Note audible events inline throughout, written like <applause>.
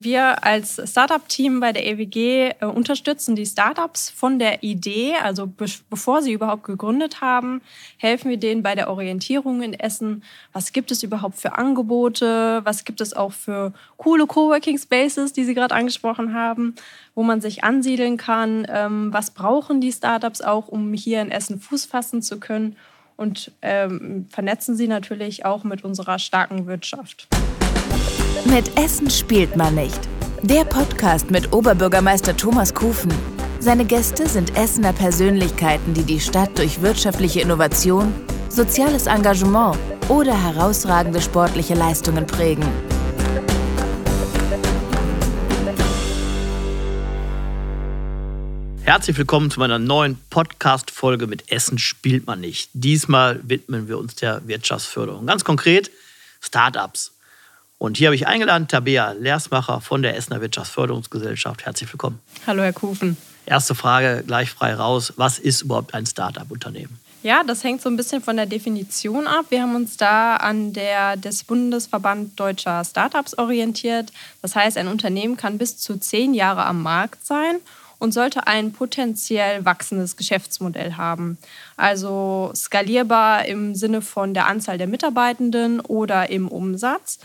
Wir als Startup-Team bei der EWG äh, unterstützen die Startups von der Idee, also be bevor sie überhaupt gegründet haben, helfen wir denen bei der Orientierung in Essen. Was gibt es überhaupt für Angebote? Was gibt es auch für coole Coworking Spaces, die Sie gerade angesprochen haben, wo man sich ansiedeln kann? Ähm, was brauchen die Startups auch, um hier in Essen Fuß fassen zu können? Und ähm, vernetzen sie natürlich auch mit unserer starken Wirtschaft. Mit Essen spielt man nicht. Der Podcast mit Oberbürgermeister Thomas Kufen. Seine Gäste sind Essener Persönlichkeiten, die die Stadt durch wirtschaftliche Innovation, soziales Engagement oder herausragende sportliche Leistungen prägen. Herzlich willkommen zu meiner neuen Podcast-Folge mit Essen spielt man nicht. Diesmal widmen wir uns der Wirtschaftsförderung. Ganz konkret Startups. Und hier habe ich eingeladen Tabea Lersmacher von der Essener Wirtschaftsförderungsgesellschaft. Herzlich willkommen. Hallo, Herr Kufen. Erste Frage gleich frei raus. Was ist überhaupt ein Start-up-Unternehmen? Ja, das hängt so ein bisschen von der Definition ab. Wir haben uns da an der des Bundesverband Deutscher Startups orientiert. Das heißt, ein Unternehmen kann bis zu zehn Jahre am Markt sein und sollte ein potenziell wachsendes Geschäftsmodell haben. Also skalierbar im Sinne von der Anzahl der Mitarbeitenden oder im Umsatz.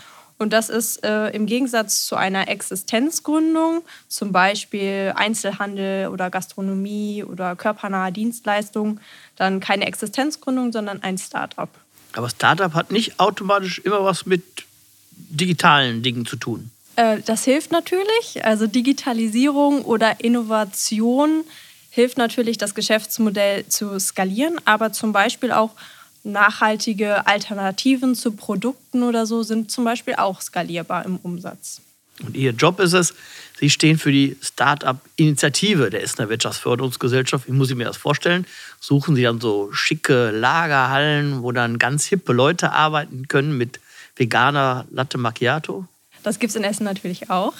Und das ist äh, im Gegensatz zu einer Existenzgründung, zum Beispiel Einzelhandel oder Gastronomie oder körpernahe Dienstleistungen, dann keine Existenzgründung, sondern ein Start-up. Aber Start-up hat nicht automatisch immer was mit digitalen Dingen zu tun. Äh, das hilft natürlich. Also Digitalisierung oder Innovation hilft natürlich, das Geschäftsmodell zu skalieren, aber zum Beispiel auch nachhaltige Alternativen zu Produkten oder so sind zum Beispiel auch skalierbar im Umsatz. Und Ihr Job ist es, Sie stehen für die Start-up-Initiative der Essener Wirtschaftsförderungsgesellschaft. Wie muss ich mir das vorstellen? Suchen Sie dann so schicke Lagerhallen, wo dann ganz hippe Leute arbeiten können mit veganer Latte Macchiato? Das gibt es in Essen natürlich auch.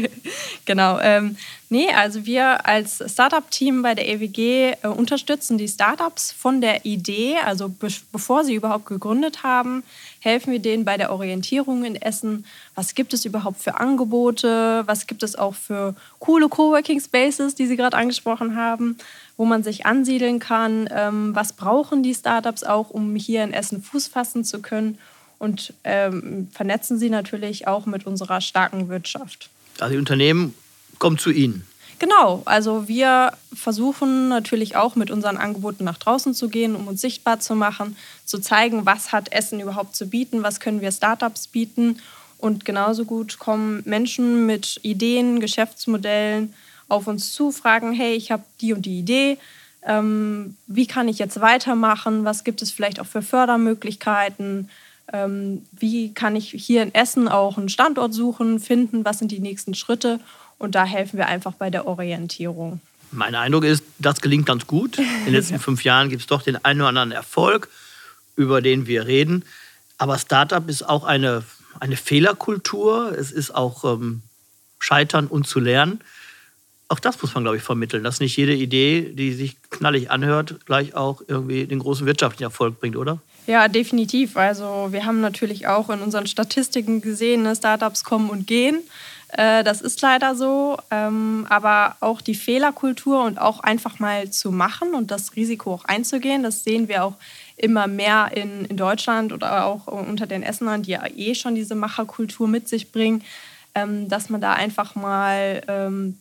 <laughs> genau. Ähm, nee, also wir als Startup-Team bei der EWG äh, unterstützen die Startups von der Idee, also be bevor sie überhaupt gegründet haben, helfen wir denen bei der Orientierung in Essen. Was gibt es überhaupt für Angebote? Was gibt es auch für coole Coworking Spaces, die Sie gerade angesprochen haben, wo man sich ansiedeln kann? Ähm, was brauchen die Startups auch, um hier in Essen Fuß fassen zu können? Und ähm, vernetzen sie natürlich auch mit unserer starken Wirtschaft. Also die Unternehmen kommen zu Ihnen. Genau, also wir versuchen natürlich auch mit unseren Angeboten nach draußen zu gehen, um uns sichtbar zu machen, zu zeigen, was hat Essen überhaupt zu bieten, was können wir Startups bieten. Und genauso gut kommen Menschen mit Ideen, Geschäftsmodellen auf uns zu, fragen, hey, ich habe die und die Idee, ähm, wie kann ich jetzt weitermachen, was gibt es vielleicht auch für Fördermöglichkeiten, wie kann ich hier in Essen auch einen Standort suchen, finden, was sind die nächsten Schritte. Und da helfen wir einfach bei der Orientierung. Mein Eindruck ist, das gelingt ganz gut. In den letzten <laughs> fünf Jahren gibt es doch den einen oder anderen Erfolg, über den wir reden. Aber Startup ist auch eine, eine Fehlerkultur. Es ist auch ähm, Scheitern und zu lernen. Auch das muss man, glaube ich, vermitteln, dass nicht jede Idee, die sich knallig anhört, gleich auch irgendwie den großen wirtschaftlichen Erfolg bringt, oder? Ja, definitiv. Also wir haben natürlich auch in unseren Statistiken gesehen, ne, Startups kommen und gehen. Äh, das ist leider so. Ähm, aber auch die Fehlerkultur und auch einfach mal zu machen und das Risiko auch einzugehen, das sehen wir auch immer mehr in, Deutschland oder auch unter den Essenern, die ja eh schon diese Macherkultur mit sich bringen, ähm, dass man da einfach mal ähm,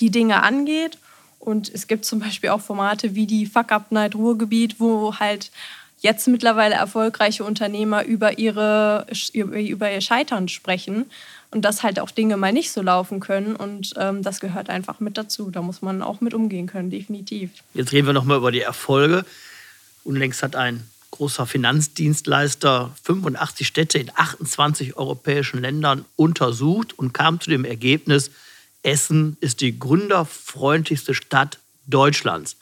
die Dinge angeht. Und es gibt zum Beispiel auch Formate wie die Fuck Up Night Ruhrgebiet, wo halt jetzt mittlerweile erfolgreiche Unternehmer über, ihre, über ihr Scheitern sprechen und dass halt auch Dinge mal nicht so laufen können. Und ähm, das gehört einfach mit dazu. Da muss man auch mit umgehen können, definitiv. Jetzt reden wir nochmal über die Erfolge. Unlängst hat ein großer Finanzdienstleister 85 Städte in 28 europäischen Ländern untersucht und kam zu dem Ergebnis, Essen ist die gründerfreundlichste Stadt Deutschlands.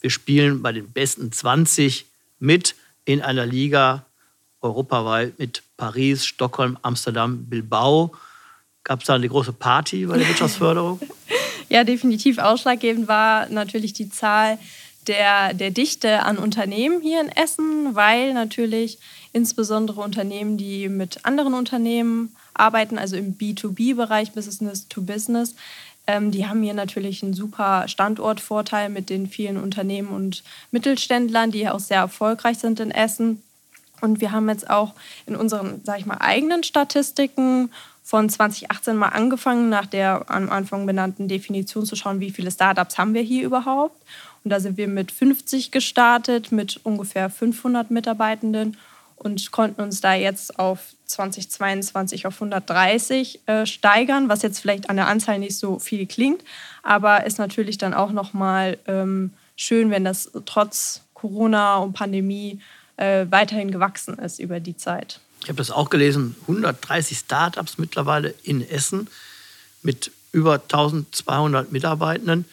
Wir spielen bei den besten 20 mit in einer Liga europaweit mit Paris, Stockholm, Amsterdam, Bilbao. Gab es da eine große Party bei der <laughs> Wirtschaftsförderung? ja, definitiv ausschlaggebend war natürlich die Zahl der, der Dichte an Unternehmen hier in Essen, weil natürlich insbesondere Unternehmen, die mit anderen Unternehmen arbeiten, also im B2B-Bereich, Business to Business. Ähm, die haben hier natürlich einen super Standortvorteil mit den vielen Unternehmen und Mittelständlern, die auch sehr erfolgreich sind in Essen. Und wir haben jetzt auch in unseren, sag ich mal, eigenen Statistiken von 2018 mal angefangen, nach der am Anfang benannten Definition zu schauen, wie viele Startups haben wir hier überhaupt. Und da sind wir mit 50 gestartet, mit ungefähr 500 Mitarbeitenden und konnten uns da jetzt auf 2022 auf 130 äh, steigern, was jetzt vielleicht an der Anzahl nicht so viel klingt, aber ist natürlich dann auch nochmal ähm, schön, wenn das trotz Corona und Pandemie äh, weiterhin gewachsen ist über die Zeit. Ich habe das auch gelesen, 130 Startups mittlerweile in Essen mit über 1200 Mitarbeitenden.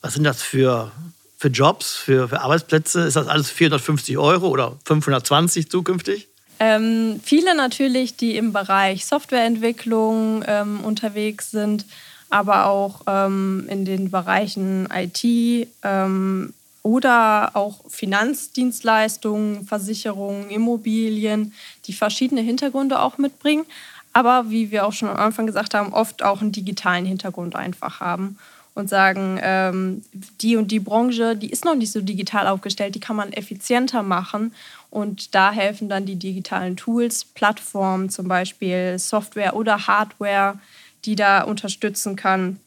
Was sind das für, für Jobs, für, für Arbeitsplätze? Ist das alles 450 Euro oder 520 zukünftig? Ähm, viele natürlich, die im Bereich Softwareentwicklung ähm, unterwegs sind, aber auch ähm, in den Bereichen IT, ähm, oder auch Finanzdienstleistungen, Versicherungen, Immobilien, die verschiedene Hintergründe auch mitbringen, aber wie wir auch schon am Anfang gesagt haben, oft auch einen digitalen Hintergrund einfach haben und sagen, ähm, die und die Branche, die ist noch nicht so digital aufgestellt, die kann man effizienter machen und da helfen dann die digitalen Tools, Plattformen zum Beispiel, Software oder Hardware, die da unterstützen kann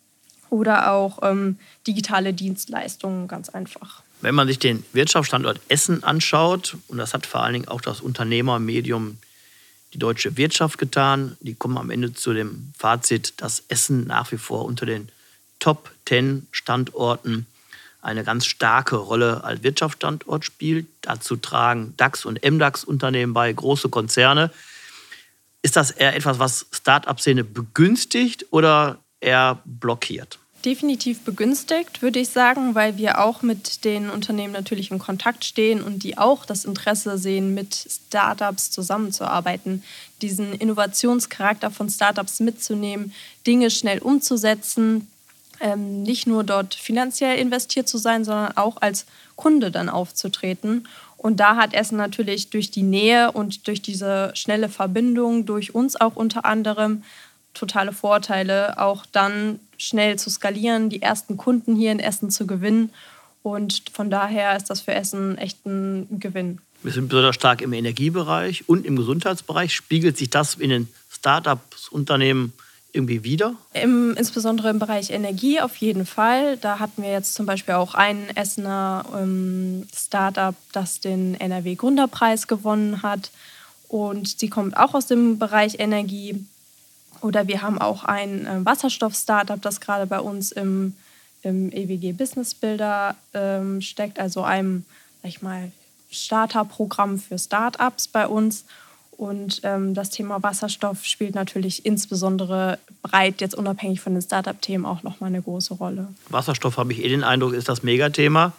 oder auch ähm, digitale Dienstleistungen ganz einfach. Wenn man sich den Wirtschaftsstandort Essen anschaut, und das hat vor allen Dingen auch das Unternehmermedium die deutsche Wirtschaft getan, die kommen am Ende zu dem Fazit, dass Essen nach wie vor unter den Top 10 Standorten eine ganz starke Rolle als Wirtschaftsstandort spielt. Dazu tragen DAX- und MDAX-Unternehmen bei, große Konzerne. Ist das eher etwas, was Start-up-Szene begünstigt oder eher blockiert? definitiv begünstigt, würde ich sagen, weil wir auch mit den Unternehmen natürlich in Kontakt stehen und die auch das Interesse sehen, mit Startups zusammenzuarbeiten, diesen Innovationscharakter von Startups mitzunehmen, Dinge schnell umzusetzen, ähm, nicht nur dort finanziell investiert zu sein, sondern auch als Kunde dann aufzutreten. Und da hat Essen natürlich durch die Nähe und durch diese schnelle Verbindung, durch uns auch unter anderem, totale Vorteile, auch dann schnell zu skalieren, die ersten Kunden hier in Essen zu gewinnen. Und von daher ist das für Essen echt ein Gewinn. Wir sind besonders stark im Energiebereich und im Gesundheitsbereich. Spiegelt sich das in den Startups, Unternehmen irgendwie wieder? Im, insbesondere im Bereich Energie auf jeden Fall. Da hatten wir jetzt zum Beispiel auch ein Essener ähm, Startup, das den NRW Gründerpreis gewonnen hat. Und sie kommt auch aus dem Bereich Energie. Oder wir haben auch ein äh, Wasserstoff-Startup, das gerade bei uns im, im EWG Business Builder ähm, steckt, also einem, sag ich mal, Starterprogramm für Startups bei uns. Und ähm, das Thema Wasserstoff spielt natürlich insbesondere breit, jetzt unabhängig von den Startup-Themen, auch nochmal eine große Rolle. Wasserstoff, habe ich eh den Eindruck, ist das Megathema.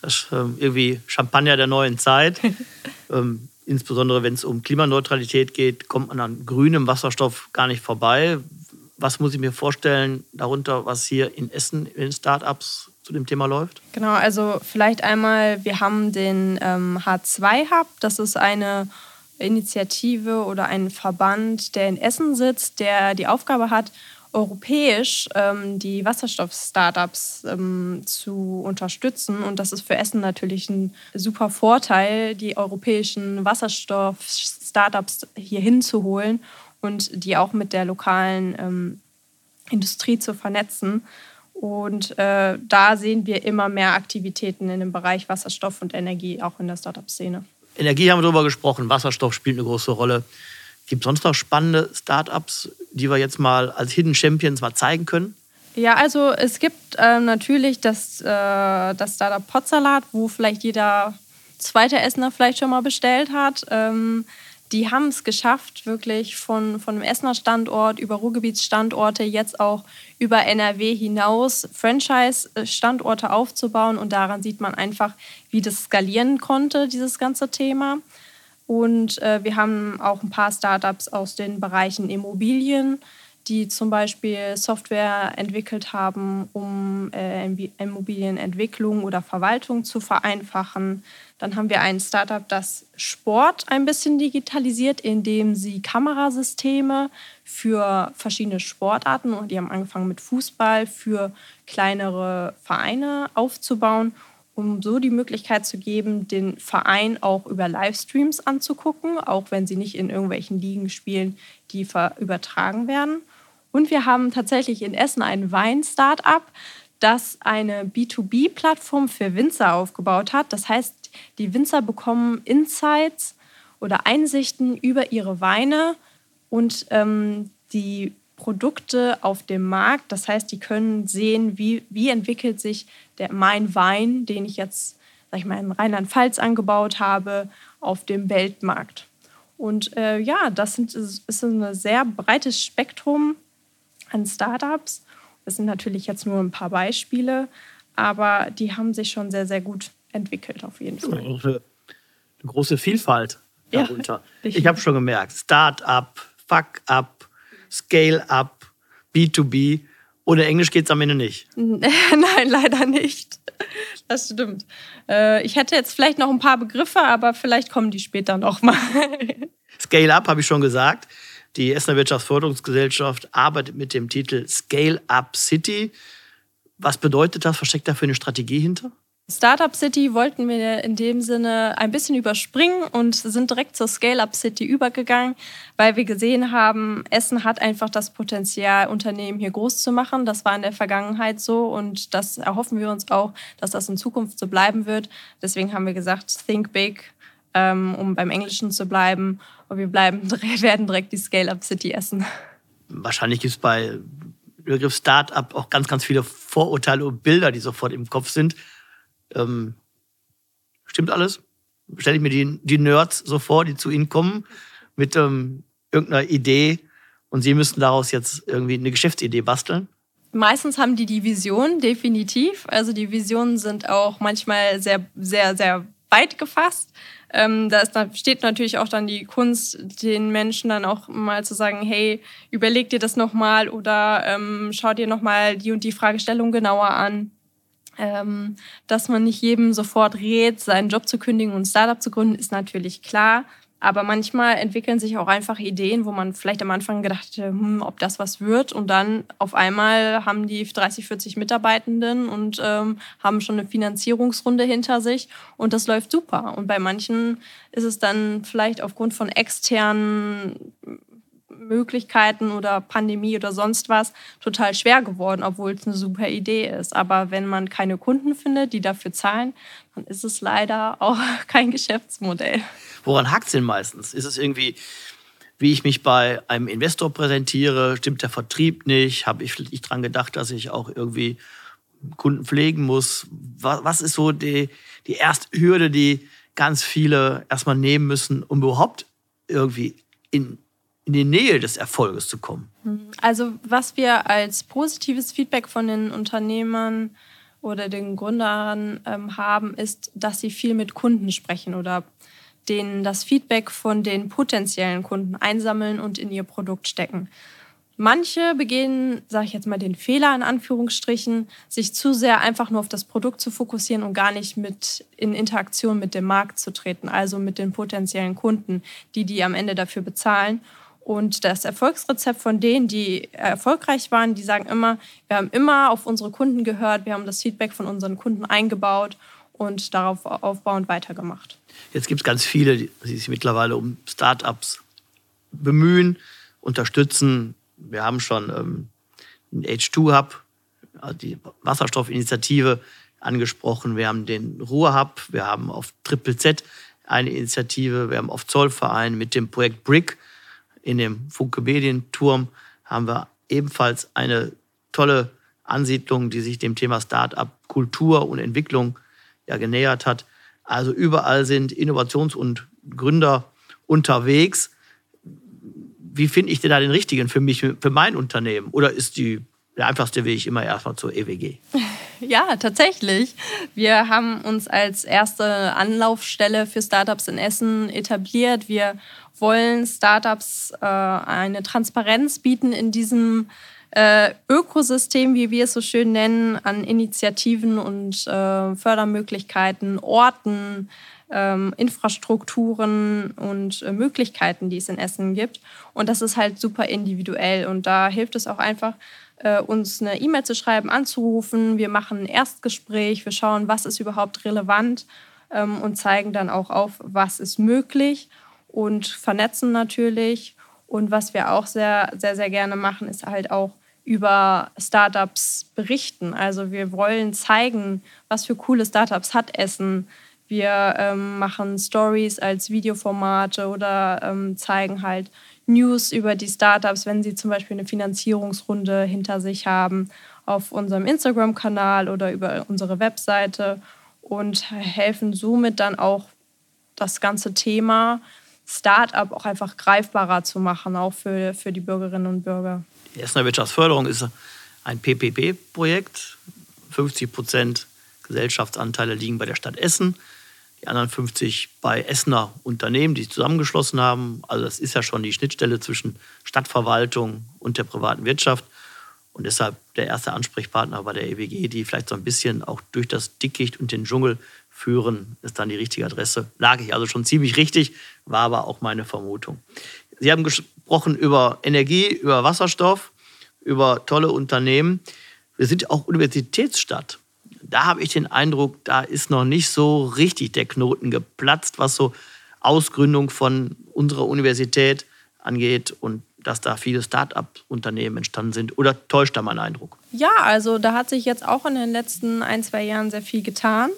Das ist ähm, irgendwie Champagner der neuen Zeit. <laughs> ähm, insbesondere wenn es um Klimaneutralität geht, kommt man an grünem Wasserstoff gar nicht vorbei. Was muss ich mir vorstellen darunter, was hier in Essen in Startups zu dem Thema läuft? Genau, also vielleicht einmal, wir haben den ähm, H2-Hub. Das ist eine Initiative oder ein Verband, der in Essen sitzt, der die Aufgabe hat, europäisch ähm, die Wasserstoff-Startups ähm, zu unterstützen. Und das ist für Essen natürlich ein super Vorteil, die europäischen Wasserstoff-Startups hier hinzuholen und die auch mit der lokalen ähm, Industrie zu vernetzen. Und äh, da sehen wir immer mehr Aktivitäten in dem Bereich Wasserstoff und Energie, auch in der Startup-Szene. Energie haben wir darüber gesprochen, Wasserstoff spielt eine große Rolle. Gibt es sonst noch spannende Startups, die wir jetzt mal als Hidden Champions mal zeigen können? Ja, also es gibt äh, natürlich das, äh, das Startup Potsalat, wo vielleicht jeder zweite Essener vielleicht schon mal bestellt hat. Ähm, die haben es geschafft, wirklich von, von dem Essener Standort über Ruhrgebietsstandorte jetzt auch über NRW hinaus Franchise-Standorte aufzubauen. Und daran sieht man einfach, wie das skalieren konnte, dieses ganze Thema. Und äh, wir haben auch ein paar Startups aus den Bereichen Immobilien, die zum Beispiel Software entwickelt haben, um äh, Immobilienentwicklung oder Verwaltung zu vereinfachen. Dann haben wir ein Startup, das Sport ein bisschen digitalisiert, indem sie Kamerasysteme für verschiedene Sportarten, und die haben angefangen mit Fußball, für kleinere Vereine aufzubauen, um so die Möglichkeit zu geben, den Verein auch über Livestreams anzugucken, auch wenn sie nicht in irgendwelchen Ligen spielen, die übertragen werden. Und wir haben tatsächlich in Essen ein Wein-Startup, das eine B2B-Plattform für Winzer aufgebaut hat. Das heißt, die Winzer bekommen Insights oder Einsichten über ihre Weine und ähm, die Produkte auf dem Markt. Das heißt, die können sehen, wie, wie entwickelt sich der, mein Wein, den ich jetzt, sag ich mal, in Rheinland-Pfalz angebaut habe, auf dem Weltmarkt. Und äh, ja, das sind, ist ein sehr breites Spektrum an Startups. Das sind natürlich jetzt nur ein paar Beispiele, aber die haben sich schon sehr, sehr gut entwickelt, auf jeden Fall. Eine, eine große Vielfalt darunter. Ja, <laughs> ich habe schon gemerkt, Start-up, Fuck-up, Scale-up, B2B. Ohne Englisch geht es am Ende nicht. <laughs> Nein, leider nicht. Das stimmt. Äh, ich hätte jetzt vielleicht noch ein paar Begriffe, aber vielleicht kommen die später noch mal. <laughs> Scale-up habe ich schon gesagt. Die Essener Wirtschaftsförderungsgesellschaft arbeitet mit dem Titel Scale-up City. Was bedeutet das? Was steckt da für eine Strategie hinter? Startup City wollten wir in dem Sinne ein bisschen überspringen und sind direkt zur Scale-up City übergegangen, weil wir gesehen haben, Essen hat einfach das Potenzial, Unternehmen hier groß zu machen. Das war in der Vergangenheit so und das erhoffen wir uns auch, dass das in Zukunft so bleiben wird. Deswegen haben wir gesagt, think big, ähm, um beim Englischen zu bleiben. Und wir bleiben, <laughs> werden direkt die Scale-up City essen. Wahrscheinlich gibt es bei Begriff Startup auch ganz, ganz viele Vorurteile und Bilder, die sofort im Kopf sind ähm, stimmt alles? Stelle ich mir die, die Nerds so vor, die zu Ihnen kommen mit ähm, irgendeiner Idee und Sie müssen daraus jetzt irgendwie eine Geschäftsidee basteln? Meistens haben die die Vision, definitiv. Also die Visionen sind auch manchmal sehr, sehr, sehr weit gefasst. Ähm, da, ist, da steht natürlich auch dann die Kunst, den Menschen dann auch mal zu sagen, hey, überleg dir das nochmal oder ähm, schau dir nochmal die und die Fragestellung genauer an ähm, dass man nicht jedem sofort rät, seinen Job zu kündigen und ein Startup zu gründen, ist natürlich klar. Aber manchmal entwickeln sich auch einfach Ideen, wo man vielleicht am Anfang gedacht hat, hm, ob das was wird. Und dann auf einmal haben die 30, 40 Mitarbeitenden und ähm, haben schon eine Finanzierungsrunde hinter sich. Und das läuft super. Und bei manchen ist es dann vielleicht aufgrund von externen Möglichkeiten oder Pandemie oder sonst was total schwer geworden, obwohl es eine super Idee ist. Aber wenn man keine Kunden findet, die dafür zahlen, dann ist es leider auch <laughs> kein Geschäftsmodell. Woran hakt es denn meistens? Ist es irgendwie, wie ich mich bei einem Investor präsentiere? Stimmt der Vertrieb nicht? Habe ich nicht dran gedacht, dass ich auch irgendwie Kunden pflegen muss? Was ist so die, die erste Hürde, die ganz viele erstmal nehmen müssen, um überhaupt irgendwie in in die Nähe des Erfolges zu kommen? Also was wir als positives Feedback von den Unternehmern oder den Gründern ähm, haben, ist, dass sie viel mit Kunden sprechen oder denen das Feedback von den potenziellen Kunden einsammeln und in ihr Produkt stecken. Manche begehen, sage ich jetzt mal, den Fehler in Anführungsstrichen, sich zu sehr einfach nur auf das Produkt zu fokussieren und gar nicht mit in Interaktion mit dem Markt zu treten, also mit den potenziellen Kunden, die die am Ende dafür bezahlen. Und das Erfolgsrezept von denen, die erfolgreich waren, die sagen immer, wir haben immer auf unsere Kunden gehört, wir haben das Feedback von unseren Kunden eingebaut und darauf aufbauend weitergemacht. Jetzt gibt es ganz viele, die sich mittlerweile um Startups bemühen, unterstützen. Wir haben schon ähm, einen H2-Hub, also die Wasserstoffinitiative angesprochen. Wir haben den Ruhr-Hub, wir haben auf Triple Z eine Initiative, wir haben auf Zollverein mit dem Projekt BRIC in dem Funke Medienturm haben wir ebenfalls eine tolle Ansiedlung, die sich dem Thema Start-up, Kultur und Entwicklung ja genähert hat. Also überall sind Innovations- und Gründer unterwegs. Wie finde ich denn da den richtigen für mich, für mein Unternehmen? Oder ist die, der einfachste Weg immer erstmal zur EWG? Ja, tatsächlich. Wir haben uns als erste Anlaufstelle für Startups in Essen etabliert. Wir wollen Startups äh, eine Transparenz bieten in diesem äh, Ökosystem, wie wir es so schön nennen, an Initiativen und äh, Fördermöglichkeiten, Orten, ähm, Infrastrukturen und äh, Möglichkeiten, die es in Essen gibt. Und das ist halt super individuell. Und da hilft es auch einfach, äh, uns eine E-Mail zu schreiben, anzurufen. Wir machen ein Erstgespräch, wir schauen, was ist überhaupt relevant ähm, und zeigen dann auch auf, was ist möglich und vernetzen natürlich. Und was wir auch sehr, sehr, sehr gerne machen, ist halt auch über Startups berichten. Also wir wollen zeigen, was für coole Startups hat Essen. Wir ähm, machen Stories als Videoformate oder ähm, zeigen halt News über die Startups, wenn sie zum Beispiel eine Finanzierungsrunde hinter sich haben, auf unserem Instagram-Kanal oder über unsere Webseite und helfen somit dann auch das ganze Thema Startup auch einfach greifbarer zu machen, auch für, für die Bürgerinnen und Bürger. Die Essener Wirtschaftsförderung ist ein PPP-Projekt. 50 Prozent Gesellschaftsanteile liegen bei der Stadt Essen die anderen 50 bei Essener Unternehmen, die sich zusammengeschlossen haben. Also das ist ja schon die Schnittstelle zwischen Stadtverwaltung und der privaten Wirtschaft. Und deshalb der erste Ansprechpartner bei der EWG, die vielleicht so ein bisschen auch durch das Dickicht und den Dschungel führen, ist dann die richtige Adresse. Lag ich also schon ziemlich richtig, war aber auch meine Vermutung. Sie haben gesprochen über Energie, über Wasserstoff, über tolle Unternehmen. Wir sind auch Universitätsstadt da habe ich den Eindruck, da ist noch nicht so richtig der Knoten geplatzt, was so Ausgründung von unserer Universität angeht und dass da viele Start-up-Unternehmen entstanden sind. Oder täuscht da mein Eindruck? Ja, also da hat sich jetzt auch in den letzten ein, zwei Jahren sehr viel getan.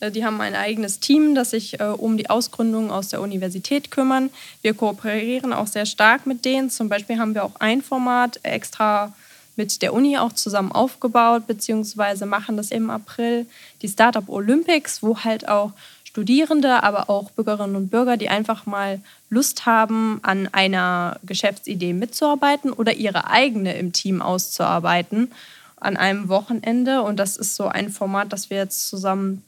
Äh, die haben ein eigenes Team, das sich äh, um die Ausgründung aus der Universität kümmern. Wir kooperieren auch sehr stark mit denen. Zum Beispiel haben wir auch ein Format extra mit der Uni auch zusammen aufgebaut, beziehungsweise machen das im April die Startup Olympics, wo halt auch Studierende, aber auch Bürgerinnen und Bürger, die einfach mal Lust haben, an einer Geschäftsidee mitzuarbeiten oder ihre eigene im Team auszuarbeiten an einem Wochenende. Und das ist so ein Format, das wir jetzt zusammen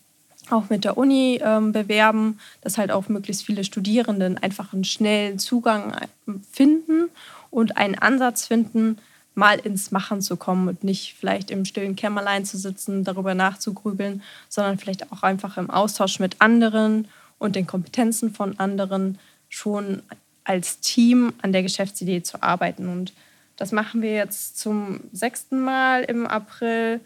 auch mit der Uni ähm, bewerben, dass halt auch möglichst viele Studierenden einfach einen schnellen Zugang finden und einen Ansatz finden, mal ins Machen zu kommen und nicht vielleicht im stillen Kämmerlein zu sitzen, darüber nachzugrübeln, sondern vielleicht auch einfach im Austausch mit anderen und den Kompetenzen von anderen schon als Team an der Geschäftsidee zu arbeiten. Und das machen wir jetzt zum sechsten Mal im April.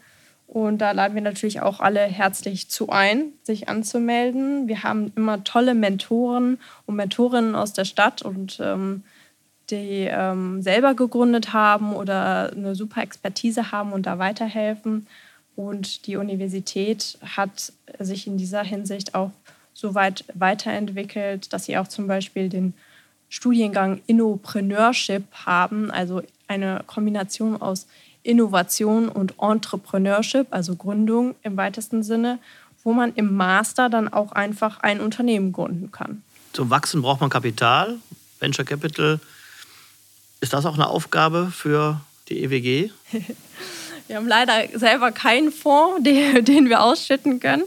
Und da laden wir natürlich auch alle herzlich zu ein, sich anzumelden. Wir haben immer tolle Mentoren und Mentorinnen aus der Stadt und ähm, die ähm, selber gegründet haben oder eine super Expertise haben und da weiterhelfen. Und die Universität hat sich in dieser Hinsicht auch so weit weiterentwickelt, dass sie auch zum Beispiel den Studiengang Innopreneurship haben, also eine Kombination aus Innovation und Entrepreneurship, also Gründung im weitesten Sinne, wo man im Master dann auch einfach ein Unternehmen gründen kann. Zum Wachsen braucht man Kapital, Venture Capital ist das auch eine Aufgabe für die EWG? <laughs> wir haben leider selber keinen Fonds, <laughs> den, wir ausschütten können.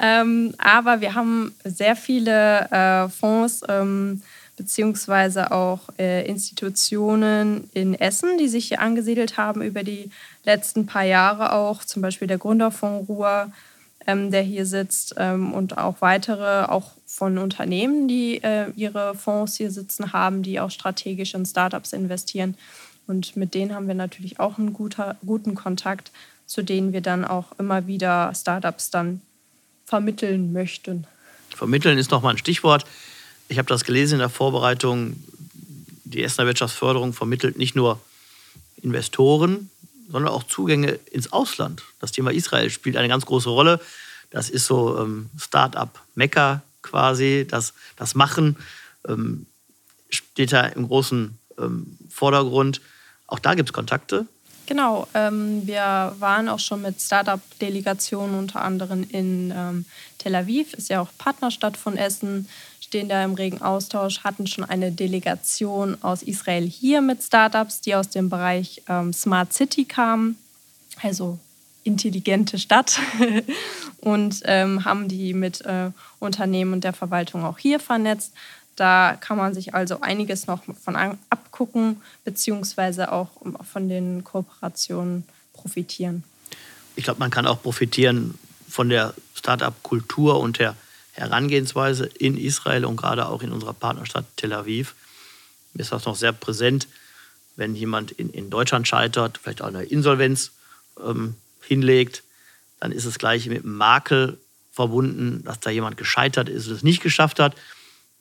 Ähm, aber wir haben sehr viele äh, Fonds ähm, beziehungsweise auch äh, Institutionen in Essen, die sich hier angesiedelt haben über die letzten paar Jahre auch. Zum Beispiel der Gründerfonds Ruhr, ähm, der hier sitzt ähm, und auch weitere, auch von Unternehmen, die äh, ihre Fonds hier sitzen haben, die auch strategisch in Startups investieren. Und mit denen haben wir natürlich auch einen guter, guten Kontakt, zu denen wir dann auch immer wieder Startups dann vermitteln möchten. Vermitteln ist nochmal ein Stichwort. Ich habe das gelesen in der Vorbereitung. Die Essener Wirtschaftsförderung vermittelt nicht nur Investoren, sondern auch Zugänge ins Ausland. Das Thema Israel spielt eine ganz große Rolle. Das ist so ähm, Start-up-Mekka quasi, das, das Machen ähm, steht da im großen ähm, Vordergrund. Auch da gibt es Kontakte. Genau, ähm, wir waren auch schon mit Startup-Delegationen unter anderem in ähm, Tel Aviv, ist ja auch Partnerstadt von Essen, stehen da im regen Austausch, hatten schon eine Delegation aus Israel hier mit Startups, die aus dem Bereich ähm, Smart City kamen, also intelligente Stadt <laughs> und ähm, haben die mit äh, Unternehmen und der Verwaltung auch hier vernetzt. Da kann man sich also einiges noch von abgucken, beziehungsweise auch von den Kooperationen profitieren. Ich glaube, man kann auch profitieren von der Start-up-Kultur und der Herangehensweise in Israel und gerade auch in unserer Partnerstadt Tel Aviv. Mir ist das noch sehr präsent, wenn jemand in, in Deutschland scheitert, vielleicht auch eine Insolvenz ähm, hinlegt, dann ist es gleich mit einem Makel verbunden, dass da jemand gescheitert ist und es nicht geschafft hat.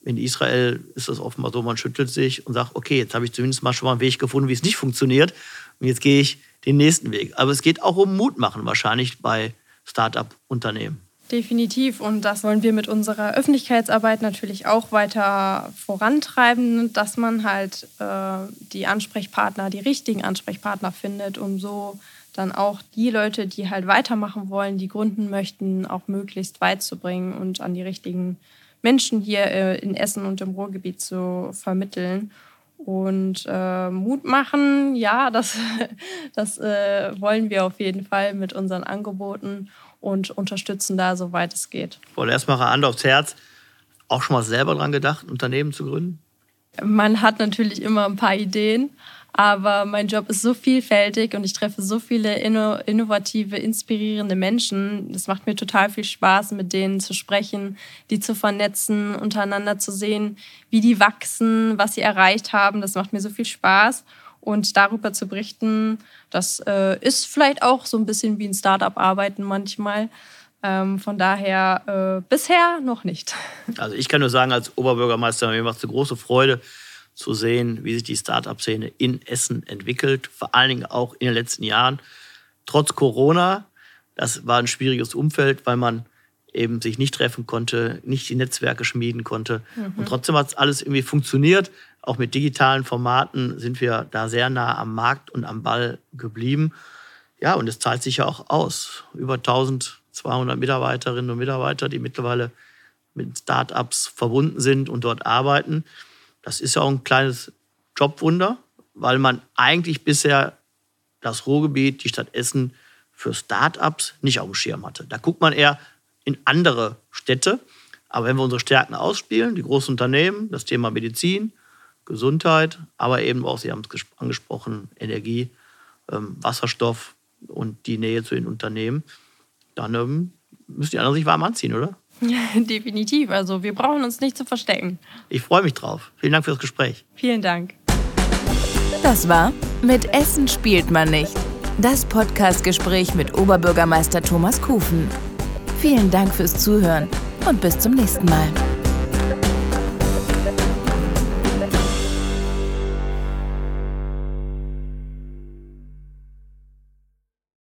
In Israel ist es offenbar so, man schüttelt sich und sagt, okay, jetzt habe ich zumindest mal schon mal einen Weg gefunden, wie es nicht funktioniert. Und jetzt gehe ich den nächsten Weg. Aber es geht auch um Mut machen wahrscheinlich bei Start-up-Unternehmen. Definitiv. Und das wollen wir mit unserer Öffentlichkeitsarbeit natürlich auch weiter vorantreiben, dass man halt äh, die Ansprechpartner, die richtigen Ansprechpartner findet, um so dann auch die Leute, die halt weitermachen wollen, die gründen möchten, auch möglichst weit zu bringen und an die richtigen Menschen hier äh, in Essen und im Ruhrgebiet zu vermitteln. Und äh, Mut machen, ja, das, <laughs> das äh, wollen wir auf jeden Fall mit unseren Angeboten und unterstützen da, soweit es geht. Wohl erstmal Hand aufs Herz. Auch schon mal selber dran gedacht, ein Unternehmen zu gründen? Man hat natürlich immer ein paar Ideen, aber mein Job ist so vielfältig und ich treffe so viele innovative, inspirierende Menschen. Es macht mir total viel Spaß, mit denen zu sprechen, die zu vernetzen, untereinander zu sehen, wie die wachsen, was sie erreicht haben. Das macht mir so viel Spaß. Und darüber zu berichten, das äh, ist vielleicht auch so ein bisschen wie ein Startup-Arbeiten manchmal. Ähm, von daher äh, bisher noch nicht. <laughs> Also ich kann nur sagen, als Oberbürgermeister, mir macht es eine große Freude zu sehen, wie sich die Startup-Szene in Essen entwickelt, vor allen Dingen auch in den letzten Jahren. Trotz Corona, das war ein schwieriges Umfeld, weil man eben sich nicht treffen konnte, nicht die Netzwerke schmieden konnte. Mhm. Und trotzdem hat es alles irgendwie funktioniert. Auch mit digitalen Formaten sind wir da sehr nah am Markt und am Ball geblieben. Ja, und es zahlt sich ja auch aus. Über 1200 Mitarbeiterinnen und Mitarbeiter, die mittlerweile mit Startups verbunden sind und dort arbeiten. Das ist ja auch ein kleines Jobwunder, weil man eigentlich bisher das Ruhrgebiet, die Stadt Essen für Startups nicht auf dem Schirm hatte. Da guckt man eher in andere Städte. Aber wenn wir unsere Stärken ausspielen, die großen Unternehmen, das Thema Medizin, Gesundheit, aber eben auch, Sie haben es angesprochen, Energie, ähm, Wasserstoff und die Nähe zu den Unternehmen, dann ähm, müssen die anderen sich warm anziehen, oder? Ja, <laughs> definitiv. Also wir brauchen uns nicht zu verstecken. Ich freue mich drauf. Vielen Dank für das Gespräch. Vielen Dank. Das war Mit Essen spielt man nicht. Das Podcastgespräch mit Oberbürgermeister Thomas Kufen. Vielen Dank fürs Zuhören und bis zum nächsten Mal.